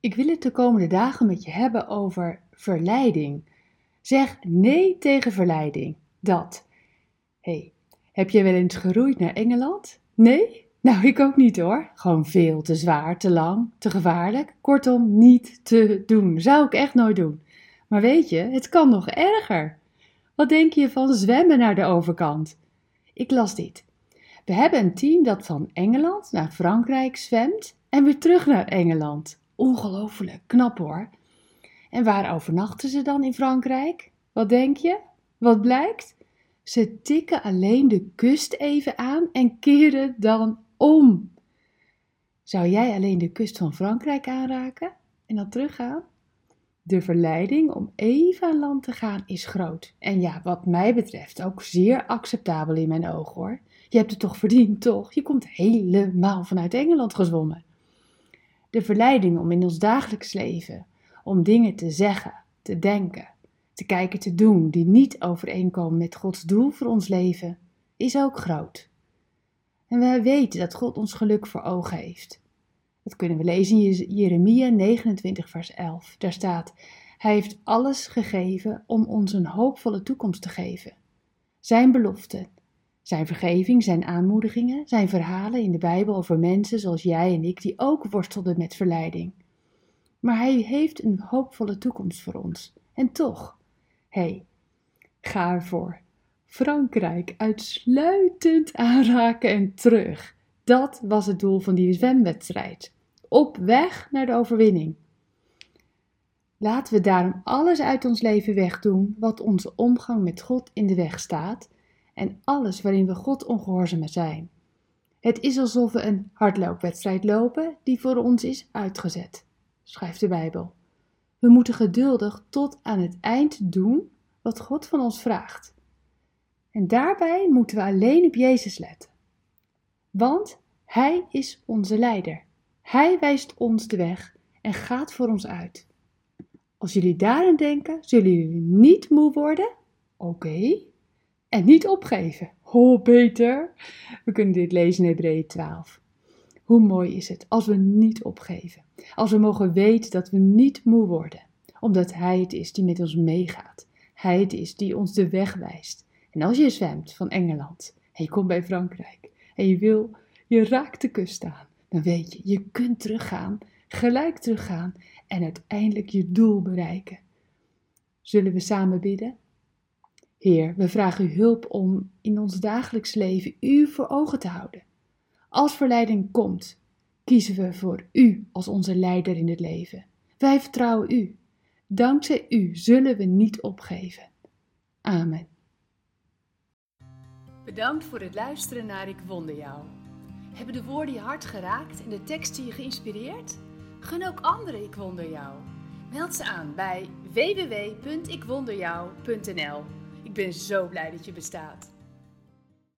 Ik wil het de komende dagen met je hebben over verleiding. Zeg nee tegen verleiding. Dat. hey, heb je wel eens geroeid naar Engeland? Nee? Nou, ik ook niet hoor. Gewoon veel te zwaar, te lang, te gevaarlijk. Kortom, niet te doen. Zou ik echt nooit doen. Maar weet je, het kan nog erger. Wat denk je van zwemmen naar de overkant? Ik las dit. We hebben een team dat van Engeland naar Frankrijk zwemt en weer terug naar Engeland. Ongelooflijk, knap hoor. En waar overnachten ze dan in Frankrijk? Wat denk je? Wat blijkt? Ze tikken alleen de kust even aan en keren dan om. Zou jij alleen de kust van Frankrijk aanraken en dan teruggaan? De verleiding om even aan land te gaan is groot. En ja, wat mij betreft ook zeer acceptabel in mijn ogen hoor. Je hebt het toch verdiend, toch? Je komt helemaal vanuit Engeland gezwommen. De verleiding om in ons dagelijks leven, om dingen te zeggen, te denken, te kijken, te doen die niet overeenkomen met Gods doel voor ons leven, is ook groot. En we weten dat God ons geluk voor ogen heeft. Dat kunnen we lezen in Jeremia 29, vers 11. Daar staat: Hij heeft alles gegeven om ons een hoopvolle toekomst te geven. Zijn beloften, zijn vergeving, zijn aanmoedigingen, zijn verhalen in de Bijbel over mensen zoals jij en ik die ook worstelden met verleiding. Maar hij heeft een hoopvolle toekomst voor ons. En toch, hé, hey, ga ervoor. Frankrijk uitsluitend aanraken en terug. Dat was het doel van die zwemwedstrijd. Op weg naar de overwinning. Laten we daarom alles uit ons leven wegdoen wat onze omgang met God in de weg staat en alles waarin we God ongehoorzaam zijn. Het is alsof we een hardloopwedstrijd lopen die voor ons is uitgezet, schrijft de Bijbel. We moeten geduldig tot aan het eind doen wat God van ons vraagt. En daarbij moeten we alleen op Jezus letten. Want Hij is onze leider. Hij wijst ons de weg en gaat voor ons uit. Als jullie daaraan denken, zullen jullie niet moe worden? Oké. En niet opgeven. Oh, beter. We kunnen dit lezen in Hebreeën 12. Hoe mooi is het als we niet opgeven. Als we mogen weten dat we niet moe worden. Omdat Hij het is die met ons meegaat. Hij het is die ons de weg wijst. En als je zwemt van Engeland en je komt bij Frankrijk en je wil, je raakt de kust aan, dan weet je, je kunt teruggaan, gelijk teruggaan en uiteindelijk je doel bereiken. Zullen we samen bidden? Heer, we vragen u hulp om in ons dagelijks leven u voor ogen te houden. Als verleiding komt, kiezen we voor u als onze leider in het leven. Wij vertrouwen u. Dankzij u zullen we niet opgeven. Amen. Bedankt voor het luisteren naar Ik Wonder Jou. Hebben de woorden je hart geraakt en de teksten je geïnspireerd? Gun ook anderen Ik Wonder Jou. Meld ze aan bij www.ikwonderjou.nl. Ik ben zo blij dat je bestaat.